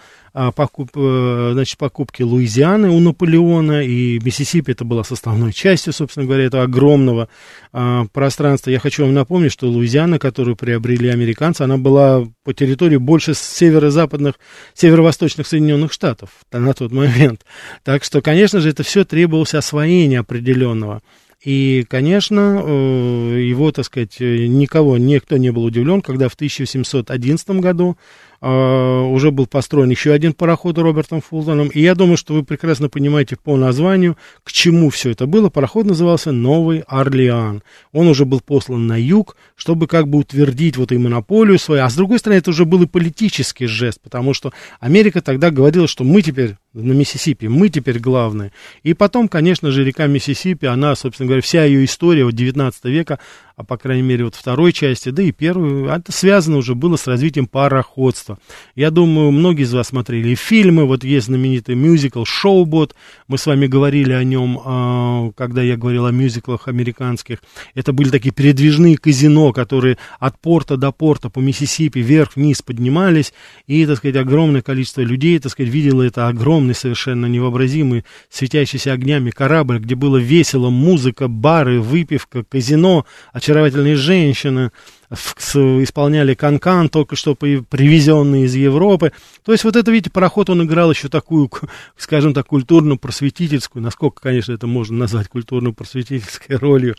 Speaker 3: покуп, э, значит, покупки Луизианы у Наполеона, и Миссисипи это была составной частью, собственно говоря, этого огромного а, пространства. Я хочу вам напомнить, что Луизиана, которую приобрели американцы, она была по территории больше северо-западных, северо-восточных Соединенных Штатов на тот момент. Так что, конечно же, это все требовалось освоения определенного. И, конечно, э, его, так сказать, никого, никто не был удивлен, когда в 1711 году уже был построен еще один пароход Робертом Фултоном, и я думаю, что вы прекрасно понимаете по названию, к чему все это было. Пароход назывался «Новый Орлеан». Он уже был послан на юг, чтобы как бы утвердить вот и монополию свою, а с другой стороны, это уже был и политический жест, потому что Америка тогда говорила, что мы теперь на Миссисипи, мы теперь главные. И потом, конечно же, река Миссисипи, она, собственно говоря, вся ее история вот 19 века, а по крайней мере вот второй части, да и первой, это связано уже было с развитием пароходства. Я думаю, многие из вас смотрели фильмы, вот есть знаменитый мюзикл «Шоубот», мы с вами говорили о нем, а, когда я говорил о мюзиклах американских. Это были такие передвижные казино, которые от порта до порта по Миссисипи вверх-вниз поднимались, и, так сказать, огромное количество людей, так сказать, видело это огромный, совершенно невообразимый, светящийся огнями корабль, где было весело, музыка, бары, выпивка, казино, очаровательные женщины, исполняли канкан, только что привезенный из Европы. То есть вот это, видите, пароход, он играл еще такую, скажем так, культурно-просветительскую, насколько, конечно, это можно назвать культурно-просветительской ролью.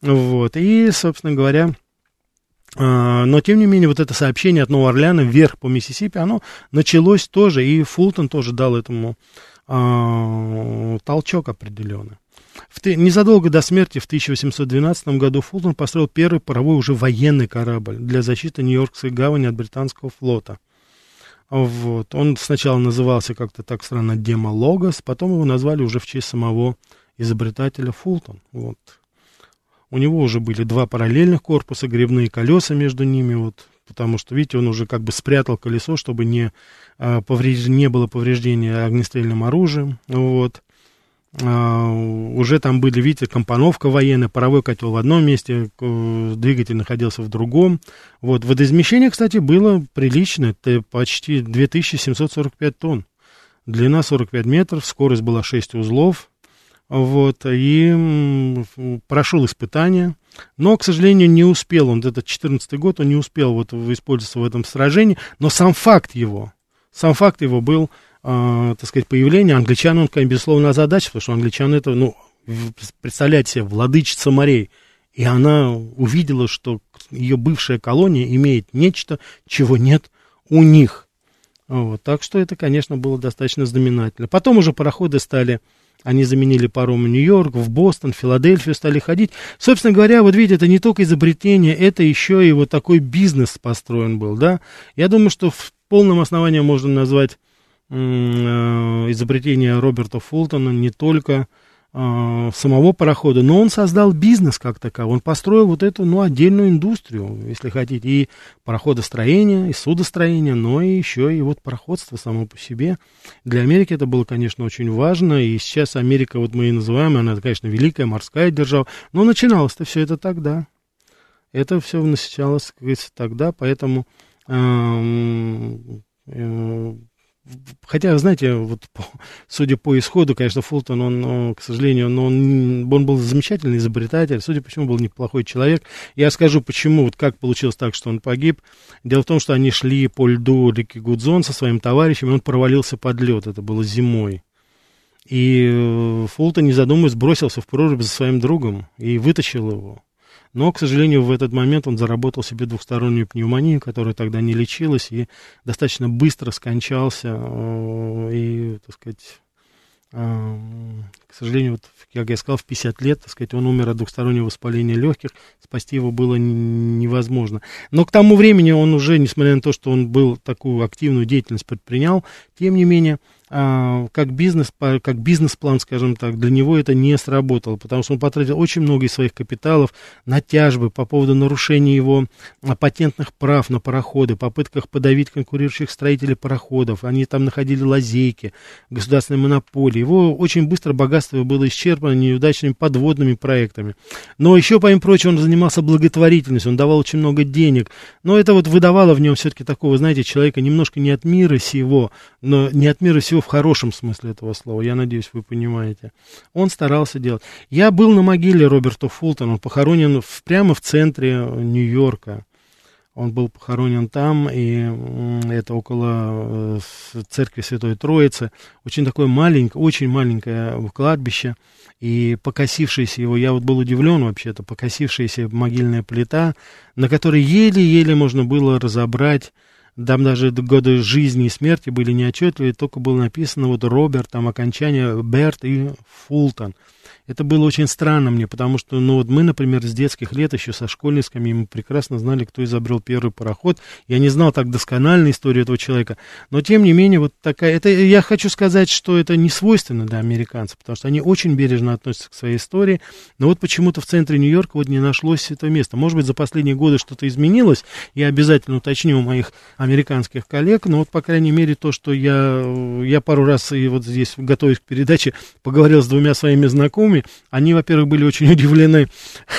Speaker 3: Вот. И, собственно говоря, но, тем не менее, вот это сообщение от Нового Орлеана вверх по Миссисипи, оно началось тоже, и Фултон тоже дал этому а, толчок определенный. В, незадолго до смерти в 1812 году Фултон построил первый паровой уже военный корабль для защиты Нью-Йоркской гавани от британского флота. Вот. Он сначала назывался как-то так странно Дема Логос, потом его назвали уже в честь самого изобретателя Фултон. Вот. У него уже были два параллельных корпуса, гребные колеса между ними, вот, потому что, видите, он уже как бы спрятал колесо, чтобы не, а, повреж... не было повреждения огнестрельным оружием, вот. А, уже там были, видите, компоновка военная, паровой котел в одном месте, двигатель находился в другом. Вот, водоизмещение, кстати, было приличное, это почти 2745 тонн. Длина 45 метров, скорость была 6 узлов, вот, и прошел испытания, но, к сожалению, не успел он, этот 14 год, он не успел вот использоваться в этом сражении, но сам факт его, сам факт его был, э, так сказать, появление англичан, он, конечно, безусловно, задача, потому что англичан это, ну, представляете себе, владычица морей, и она увидела, что ее бывшая колония имеет нечто, чего нет у них. Вот, так что это, конечно, было достаточно знаменательно. Потом уже пароходы стали они заменили паром в Нью-Йорк, в Бостон, в Филадельфию стали ходить. Собственно говоря, вот видите, это не только изобретение, это еще и вот такой бизнес построен был, да. Я думаю, что в полном основании можно назвать э, изобретение Роберта Фултона не только самого парохода, но он создал бизнес как таковой, он построил вот эту, ну, отдельную индустрию, если хотите, и пароходостроение, и судостроение, но и еще и вот пароходство само по себе. Для Америки это было, конечно, очень важно, и сейчас Америка, вот мы и называем, она, конечно, великая морская держава, но начиналось-то все это тогда. Это все начиналось, как говорится, тогда, поэтому э, э, Хотя, знаете, вот судя по исходу, конечно, Фултон, он, он, к сожалению, он, он, он был замечательный изобретатель, судя по всему, был неплохой человек. Я скажу, почему, вот как получилось так, что он погиб. Дело в том, что они шли по льду реки Гудзон со своим товарищем, и он провалился под лед, это было зимой. И э, Фултон, не задумываясь, бросился в прорубь за своим другом и вытащил его. Но, к сожалению, в этот момент он заработал себе двухстороннюю пневмонию, которая тогда не лечилась, и достаточно быстро скончался. Э, и, так сказать, э, к сожалению, вот, как я сказал, в 50 лет, так сказать, он умер от двухстороннего воспаления легких, спасти его было невозможно. Но к тому времени он уже, несмотря на то, что он был такую активную деятельность предпринял, тем не менее, как бизнес, как бизнес-план, скажем так, для него это не сработало, потому что он потратил очень много из своих капиталов на тяжбы по поводу нарушения его а, патентных прав на пароходы, попытках подавить конкурирующих строителей пароходов, они там находили лазейки, государственной монополии. Его очень быстро богатство было исчерпано неудачными подводными проектами. Но еще, помимо прочего, он занимался благотворительностью, он давал очень много денег, но это вот выдавало в нем все-таки такого, знаете, человека немножко не от мира сего, но не от мира сего в хорошем смысле этого слова, я надеюсь, вы понимаете. Он старался делать. Я был на могиле Роберта Фултона, он похоронен в, прямо в центре Нью-Йорка. Он был похоронен там, и это около э, церкви Святой Троицы. Очень такое маленькое, очень маленькое кладбище. И покосившаяся его, я вот был удивлен вообще-то, покосившаяся могильная плита, на которой еле-еле можно было разобрать там даже годы жизни и смерти были неотчетливые, только было написано вот Роберт, там окончание Берт и Фултон. Это было очень странно мне, потому что, ну, вот мы, например, с детских лет, еще со школьной скамьи, мы прекрасно знали, кто изобрел первый пароход. Я не знал так досконально историю этого человека, но, тем не менее, вот такая... Это, я хочу сказать, что это не свойственно для американцев, потому что они очень бережно относятся к своей истории, но вот почему-то в центре Нью-Йорка вот не нашлось этого места. Может быть, за последние годы что-то изменилось, я обязательно уточню у моих американских коллег, но вот, по крайней мере, то, что я, я пару раз и вот здесь, готовясь к передаче, поговорил с двумя своими знакомыми, знакомыми, они, во-первых, были очень удивлены,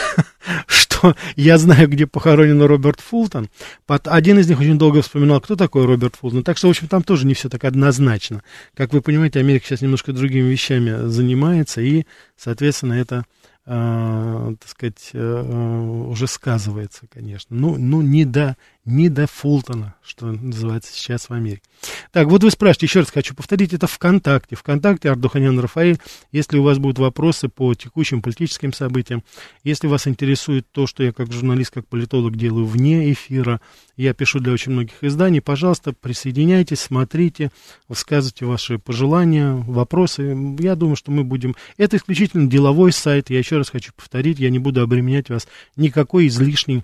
Speaker 3: что я знаю, где похоронен Роберт Фултон. Один из них очень долго вспоминал, кто такой Роберт Фултон. Так что, в общем, там тоже не все так однозначно. Как вы понимаете, Америка сейчас немножко другими вещами занимается, и, соответственно, это э, так сказать, э, уже сказывается, конечно. Ну, ну не до, не до Фултона, что называется сейчас в Америке. Так, вот вы спрашиваете, еще раз хочу повторить, это ВКонтакте. ВКонтакте Ардуханян Рафаэль. Если у вас будут вопросы по текущим политическим событиям, если вас интересует то, что я как журналист, как политолог делаю вне эфира, я пишу для очень многих изданий, пожалуйста, присоединяйтесь, смотрите, высказывайте ваши пожелания, вопросы. Я думаю, что мы будем... Это исключительно деловой сайт, я еще раз хочу повторить, я не буду обременять вас никакой излишней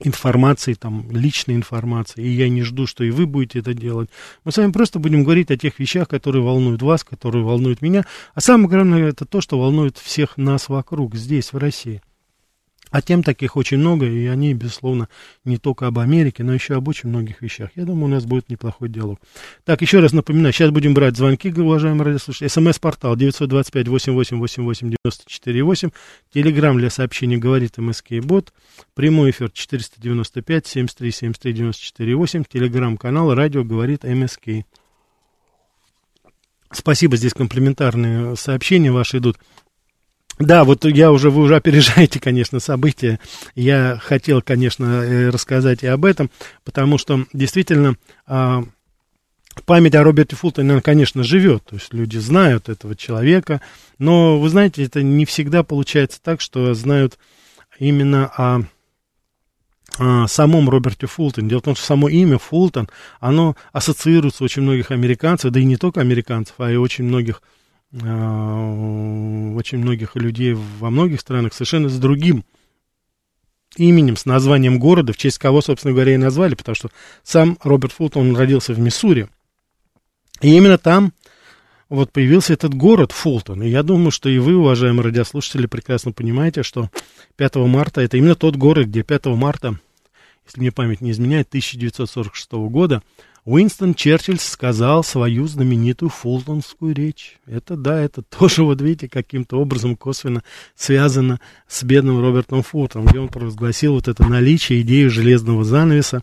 Speaker 3: информации, там, личной информации, и я не жду, что и вы будете это делать. Мы с вами просто будем говорить о тех вещах, которые волнуют вас, которые волнуют меня, а самое главное, это то, что волнует всех нас вокруг, здесь, в России. А тем таких очень много, и они, безусловно, не только об Америке, но еще об очень многих вещах. Я думаю, у нас будет неплохой диалог. Так, еще раз напоминаю, сейчас будем брать звонки, уважаемые радиослушатели. СМС-портал 925-88-84-8. Телеграмм для сообщений говорит МСК Бот. Прямой эфир 495-73-73-94-8. Телеграмм-канал радио говорит МСК. Спасибо, здесь комплиментарные сообщения ваши идут. Да, вот я уже, вы уже опережаете, конечно, события. Я хотел, конечно, э, рассказать и об этом, потому что действительно а, память о Роберте Фултоне, она, конечно, живет. То есть люди знают этого человека, но, вы знаете, это не всегда получается так, что знают именно о о самом Роберте Фултоне. Дело в том, что само имя Фултон, оно ассоциируется у очень многих американцев, да и не только американцев, а и очень многих очень многих людей во многих странах совершенно с другим именем, с названием города, в честь кого, собственно говоря, и назвали, потому что сам Роберт Фултон, он родился в Миссури. И именно там вот появился этот город Фултон. И я думаю, что и вы, уважаемые радиослушатели, прекрасно понимаете, что 5 марта, это именно тот город, где 5 марта, если мне память не изменяет, 1946 года, Уинстон Черчилль сказал свою знаменитую фултонскую речь. Это да, это тоже, вот видите, каким-то образом косвенно связано с бедным Робертом Фултоном, где он провозгласил вот это наличие идеи железного занавеса.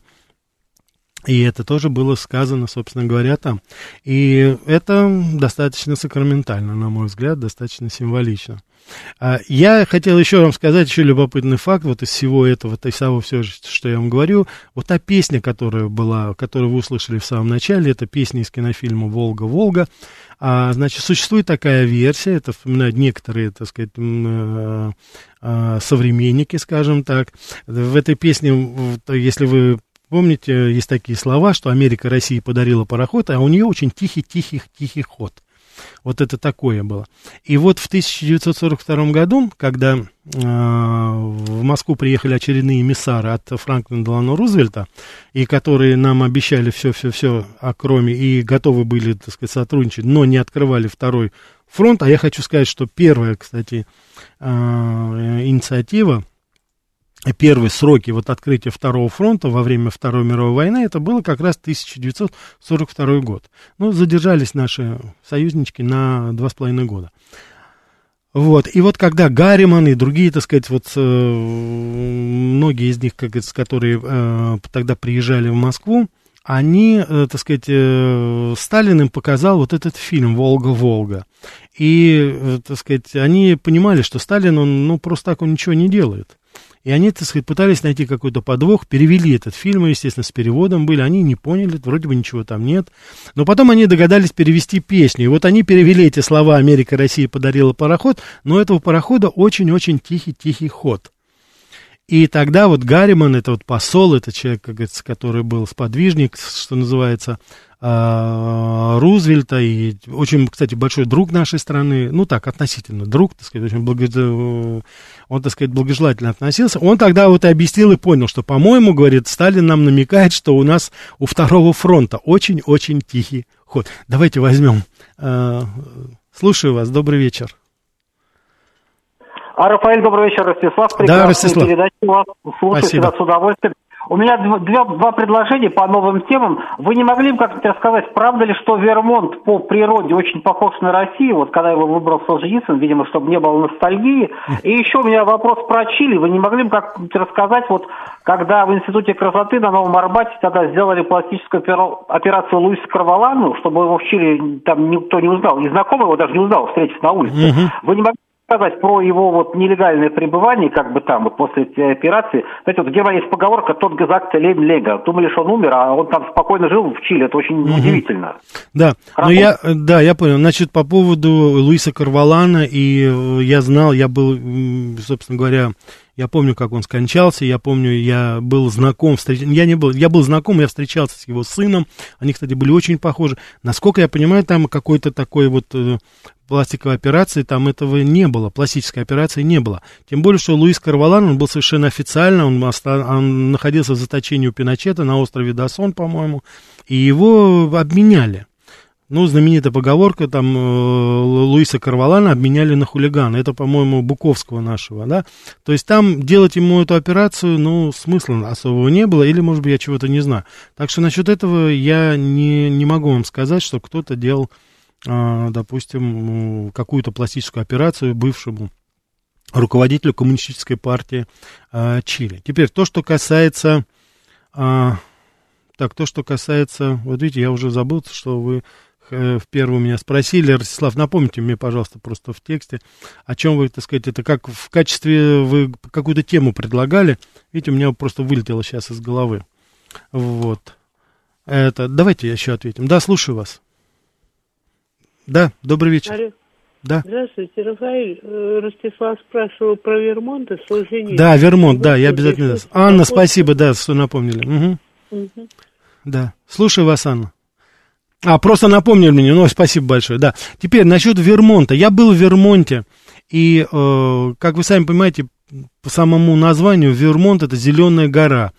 Speaker 3: И это тоже было сказано, собственно говоря, там. И это достаточно сакраментально, на мой взгляд, достаточно символично. А, я хотел еще вам сказать еще любопытный факт вот из всего этого, из всего все, что я вам говорю. Вот та песня, которая была, которую вы услышали в самом начале, это песня из кинофильма «Волга-Волга». А, значит, существует такая версия, это вспоминают некоторые, так сказать, э, э, современники, скажем так. В этой песне, если вы Помните, есть такие слова, что Америка России подарила пароход, а у нее очень тихий-тихий-тихий ход. Вот это такое было. И вот в 1942 году, когда э, в Москву приехали очередные эмиссары от Франклина Делано Рузвельта, и которые нам обещали все-все-все, а кроме, и готовы были, так сказать, сотрудничать, но не открывали второй фронт, а я хочу сказать, что первая, кстати, э, инициатива, первые сроки вот открытия второго фронта во время Второй мировой войны, это было как раз 1942 год. Ну, задержались наши союзнички на два с половиной года. Вот, и вот когда Гарриман и другие, так сказать, вот э, многие из них, как говорится, которые э, тогда приезжали в Москву, они, э, так сказать, э, Сталин им показал вот этот фильм «Волга-Волга». И, э, так сказать, они понимали, что Сталин, он, ну, просто так он ничего не делает. И они, так сказать, пытались найти какой-то подвох, перевели этот фильм, естественно, с переводом были, они не поняли, вроде бы ничего там нет. Но потом они догадались перевести песню. И вот они перевели эти слова «Америка России подарила пароход», но этого парохода очень-очень тихий-тихий ход. И тогда вот Гарриман, это вот посол, это человек, как говорится, который был сподвижник, что называется, а, Рузвельта, и очень, кстати, большой друг нашей страны, ну так, относительно друг, так сказать, очень благо... он, так сказать, благожелательно относился. Он тогда вот и объяснил и понял, что, по-моему, говорит, Сталин нам намекает, что у нас у второго фронта очень-очень тихий ход. Давайте возьмем. А, слушаю вас, добрый вечер.
Speaker 6: А, Рафаэль, добрый вечер, Ростислав.
Speaker 3: Да, Ростислав.
Speaker 6: передачи вас слушаю всегда с удовольствием. У меня два, два предложения по новым темам. Вы не могли бы как-то рассказать, правда ли, что Вермонт по природе очень похож на Россию, вот когда его выбрал Солженицын, видимо, чтобы не было ностальгии. И еще у меня вопрос про Чили. Вы не могли бы как-то рассказать, вот когда в Институте красоты на Новом Арбате тогда сделали пластическую операцию Луиса Карвалану, чтобы его в Чили там никто не узнал, и знакомый его даже не узнал, встретив на улице. Вы не могли сказать про его вот нелегальное пребывание, как бы там, вот после этой операции. Знаете, вот в Германии есть поговорка «тот газакт лень лега». Думали, что он умер, а он там спокойно жил в Чили. Это очень угу. удивительно.
Speaker 3: Да, но я, да, я понял. Значит, по поводу Луиса Карвалана, и э, я знал, я был, собственно говоря, я помню, как он скончался, я помню, я был знаком, встреч... я не был, я был знаком, я встречался с его сыном, они, кстати, были очень похожи. Насколько я понимаю, там какой-то такой вот э, пластиковой операции, там этого не было, пластической операции не было. Тем более, что Луис Карвалан, он был совершенно официально, он, он находился в заточении у Пиночета на острове Дасон, по-моему, и его обменяли. Ну, знаменитая поговорка, там, э, Луиса Карвалана обменяли на хулигана. Это, по-моему, Буковского нашего, да? То есть там делать ему эту операцию, ну, смысла особого не было, или, может быть, я чего-то не знаю. Так что насчет этого я не, не могу вам сказать, что кто-то делал, допустим, какую-то пластическую операцию бывшему руководителю коммунистической партии э, Чили. Теперь то, что касается... Э, так, то, что касается... Вот видите, я уже забыл, что вы Э, в первую меня спросили. Ростислав, напомните мне, пожалуйста, просто в тексте, о чем вы, так сказать, это как в качестве вы какую-то тему предлагали. Видите, у меня просто вылетело сейчас из головы. Вот. Это, давайте еще ответим. Да, слушаю вас. Да, добрый вечер. Алло. Да.
Speaker 7: Здравствуйте, Рафаэль. Э, Ростислав спрашивал про Вермонт и Солженицын.
Speaker 3: Да, Вермонт, да, я обязательно... Анна, спасибо, да, что напомнили. Угу. Угу. Да, слушаю вас, Анна. А, просто напомнили мне, ну, спасибо большое, да. Теперь насчет Вермонта. Я был в Вермонте, и, э, как вы сами понимаете, по самому названию Вермонт это зеленая гора.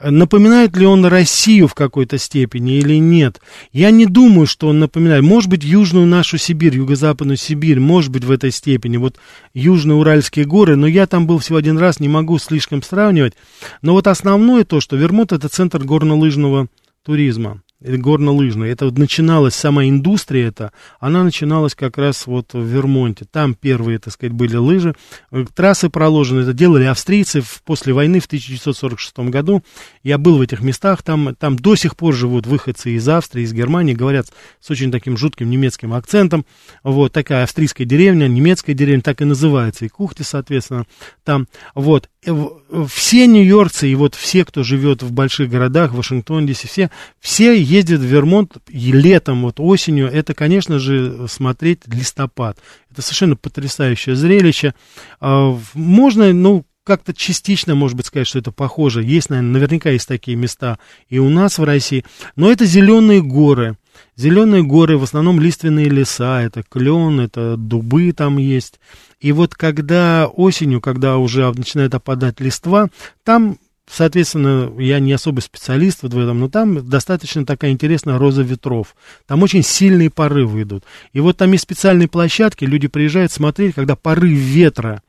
Speaker 3: Напоминает ли он Россию в какой-то степени или нет? Я не думаю, что он напоминает. Может быть, южную нашу Сибирь, юго-западную Сибирь, может быть, в этой степени. Вот южные Уральские горы, но я там был всего один раз, не могу слишком сравнивать. Но вот основное то, что Вермонт это центр горнолыжного туризма горнолыжной. Это вот начиналась сама индустрия эта, она начиналась как раз вот в Вермонте. Там первые, так сказать, были лыжи. Э, трассы проложены, это делали австрийцы после войны в 1946 году. Я был в этих местах, там, там до сих пор живут выходцы из Австрии, из Германии, говорят с очень таким жутким немецким акцентом. Вот такая австрийская деревня, немецкая деревня, так и называется, и Кухти, соответственно, там. Вот, все нью-йоркцы и вот все, кто живет в больших городах, в Вашингтоне, DC, все, все ездят в Вермонт и летом, вот осенью, это, конечно же, смотреть листопад. Это совершенно потрясающее зрелище. А, можно, ну, как-то частично, может быть, сказать, что это похоже. Есть, наверное, наверняка есть такие места и у нас в России. Но это зеленые горы. Зеленые горы, в основном лиственные леса, это клен, это дубы там есть. И вот когда осенью, когда уже начинает опадать листва, там Соответственно, я не особый специалист в этом, но там достаточно такая интересная роза ветров. Там очень сильные порывы идут. И вот там есть специальные площадки, люди приезжают смотреть, когда порыв ветра,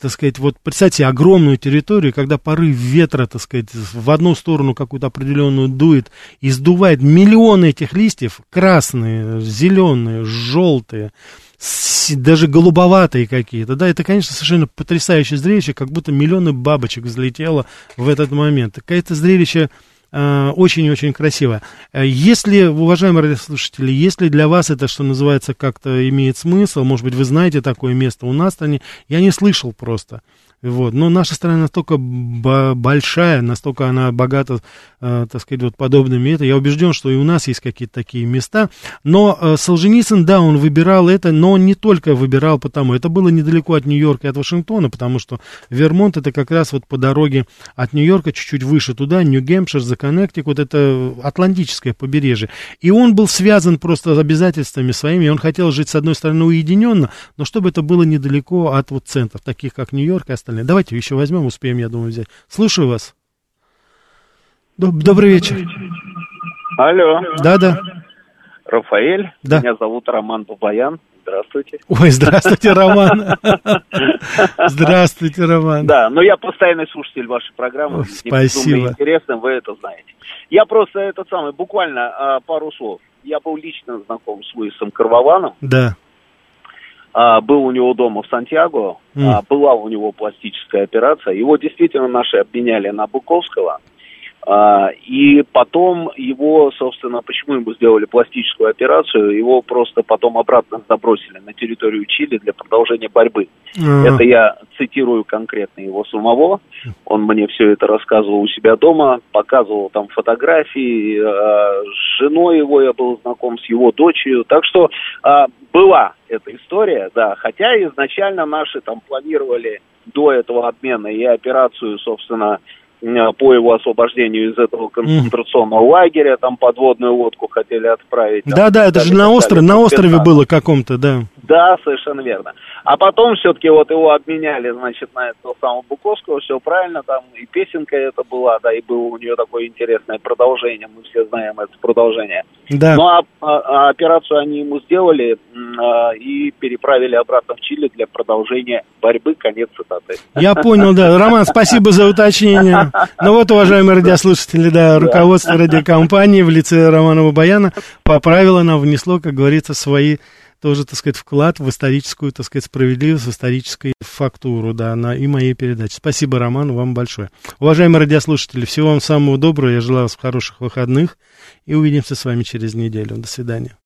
Speaker 3: так сказать, вот представьте огромную территорию, когда порыв ветра, так сказать, в одну сторону какую-то определенную дует и сдувает миллионы этих листьев, красные, зеленые, желтые, даже голубоватые какие-то, да, это, конечно, совершенно потрясающее зрелище, как будто миллионы бабочек взлетело в этот момент. Какое-то зрелище э, очень-очень красивое. Э, если, уважаемые радиослушатели, если для вас это, что называется, как-то имеет смысл, может быть, вы знаете такое место у нас, стране, я не слышал просто. Вот. Но наша страна настолько большая, настолько она богата, э, так сказать, вот подобными это. Я убежден, что и у нас есть какие-то такие места. Но э, Солженицын, да, он выбирал это, но он не только выбирал потому. Это было недалеко от Нью-Йорка и от Вашингтона, потому что Вермонт это как раз вот по дороге от Нью-Йорка чуть-чуть выше туда, Нью-Гемпшир, за Коннектикут, это Атлантическое побережье. И он был связан просто с обязательствами своими, он хотел жить, с одной стороны, уединенно, но чтобы это было недалеко от вот центров, таких как Нью-Йорк и остальные остальные. Давайте еще возьмем, успеем, я думаю, взять. Слушаю вас. Добрый вечер.
Speaker 8: Алло.
Speaker 3: Да, да.
Speaker 8: Рафаэль.
Speaker 3: Да.
Speaker 8: Меня зовут Роман Бабаян. Здравствуйте.
Speaker 3: Ой, здравствуйте, Роман. Здравствуйте, Роман.
Speaker 8: Да, но я постоянный слушатель вашей программы.
Speaker 3: Спасибо.
Speaker 8: интересно, вы это знаете. Я просто этот самый, буквально а, пару слов. Я был лично знаком с Луисом Карваланом.
Speaker 3: Да
Speaker 8: а, был у него дома в Сантьяго, mm. а, была у него пластическая операция. Его действительно наши обменяли на Буковского. А, и потом его, собственно, почему ему сделали пластическую операцию, его просто потом обратно забросили на территорию Чили для продолжения борьбы. А-а-а. Это я цитирую конкретно его самого. Он мне все это рассказывал у себя дома, показывал там фотографии. А, с женой его я был знаком, с его дочерью. Так что а, была эта история, да. Хотя изначально наши там планировали до этого обмена и операцию, собственно, по его освобождению из этого концентрационного лагеря, там подводную лодку хотели отправить.
Speaker 3: Да, да, это же на острове, на острове было каком-то, да.
Speaker 8: Да, совершенно верно. А потом все-таки вот его обменяли, значит, на этого самого Буковского, все правильно, там и песенка это была, да, и было у нее такое интересное продолжение, мы все знаем это продолжение. Да. Ну, а, а, а операцию они ему сделали а, и переправили обратно в Чили для продолжения борьбы, конец цитаты.
Speaker 3: Я понял, да. Роман, спасибо за уточнение. Ну вот, уважаемые радиослушатели, да, руководство радиокомпании в лице Романова Баяна поправило нам, внесло, как говорится, свои тоже, так сказать, вклад в историческую, так сказать, справедливость, в историческую фактуру, да, на и моей передачи. Спасибо, Роман, вам большое. Уважаемые радиослушатели, всего вам самого доброго, я желаю вам хороших выходных, и увидимся с вами через неделю. До свидания.